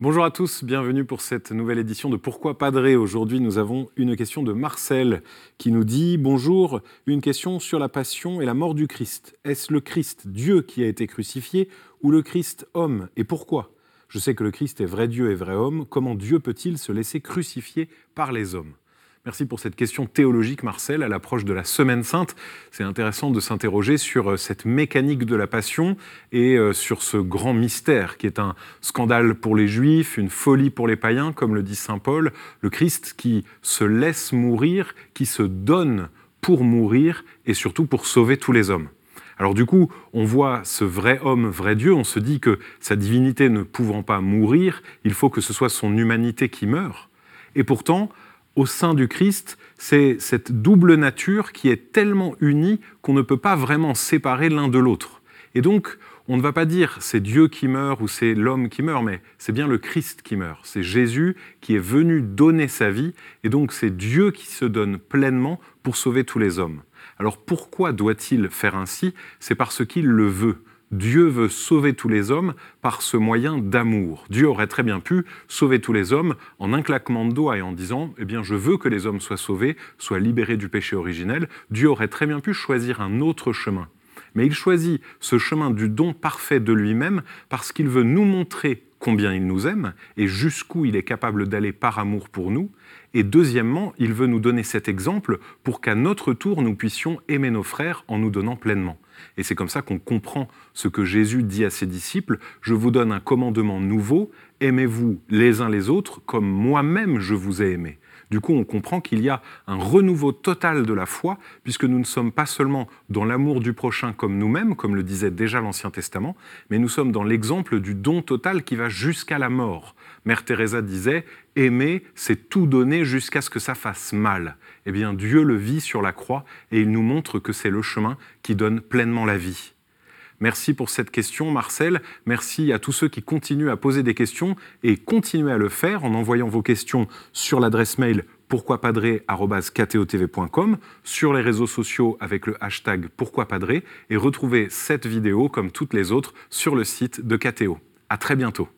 Bonjour à tous, bienvenue pour cette nouvelle édition de Pourquoi Padré. Aujourd'hui, nous avons une question de Marcel qui nous dit Bonjour, une question sur la passion et la mort du Christ. Est-ce le Christ Dieu qui a été crucifié ou le Christ homme Et pourquoi? Je sais que le Christ est vrai Dieu et vrai homme. Comment Dieu peut-il se laisser crucifier par les hommes? Merci pour cette question théologique, Marcel, à l'approche de la Semaine Sainte. C'est intéressant de s'interroger sur euh, cette mécanique de la passion et euh, sur ce grand mystère qui est un scandale pour les Juifs, une folie pour les païens, comme le dit Saint Paul, le Christ qui se laisse mourir, qui se donne pour mourir et surtout pour sauver tous les hommes. Alors du coup, on voit ce vrai homme, vrai Dieu, on se dit que sa divinité ne pouvant pas mourir, il faut que ce soit son humanité qui meure. Et pourtant, au sein du Christ, c'est cette double nature qui est tellement unie qu'on ne peut pas vraiment séparer l'un de l'autre. Et donc, on ne va pas dire c'est Dieu qui meurt ou c'est l'homme qui meurt, mais c'est bien le Christ qui meurt. C'est Jésus qui est venu donner sa vie, et donc c'est Dieu qui se donne pleinement pour sauver tous les hommes. Alors pourquoi doit-il faire ainsi? C'est parce qu'il le veut. Dieu veut sauver tous les hommes par ce moyen d'amour. Dieu aurait très bien pu sauver tous les hommes en un claquement de doigts et en disant Eh bien, je veux que les hommes soient sauvés, soient libérés du péché originel. Dieu aurait très bien pu choisir un autre chemin. Mais il choisit ce chemin du don parfait de lui-même parce qu'il veut nous montrer combien il nous aime et jusqu'où il est capable d'aller par amour pour nous. Et deuxièmement, il veut nous donner cet exemple pour qu'à notre tour, nous puissions aimer nos frères en nous donnant pleinement. Et c'est comme ça qu'on comprend ce que Jésus dit à ses disciples, je vous donne un commandement nouveau, aimez-vous les uns les autres comme moi-même je vous ai aimé. Du coup, on comprend qu'il y a un renouveau total de la foi, puisque nous ne sommes pas seulement dans l'amour du prochain comme nous-mêmes, comme le disait déjà l'Ancien Testament, mais nous sommes dans l'exemple du don total qui va jusqu'à la mort. Mère Teresa disait Aimer, c'est tout donner jusqu'à ce que ça fasse mal. Eh bien, Dieu le vit sur la croix et il nous montre que c'est le chemin qui donne pleinement la vie. Merci pour cette question, Marcel. Merci à tous ceux qui continuent à poser des questions et continuez à le faire en envoyant vos questions sur l'adresse mail pourquoipadré.com, sur les réseaux sociaux avec le hashtag pourquoipadré et retrouvez cette vidéo comme toutes les autres sur le site de KTO. À très bientôt.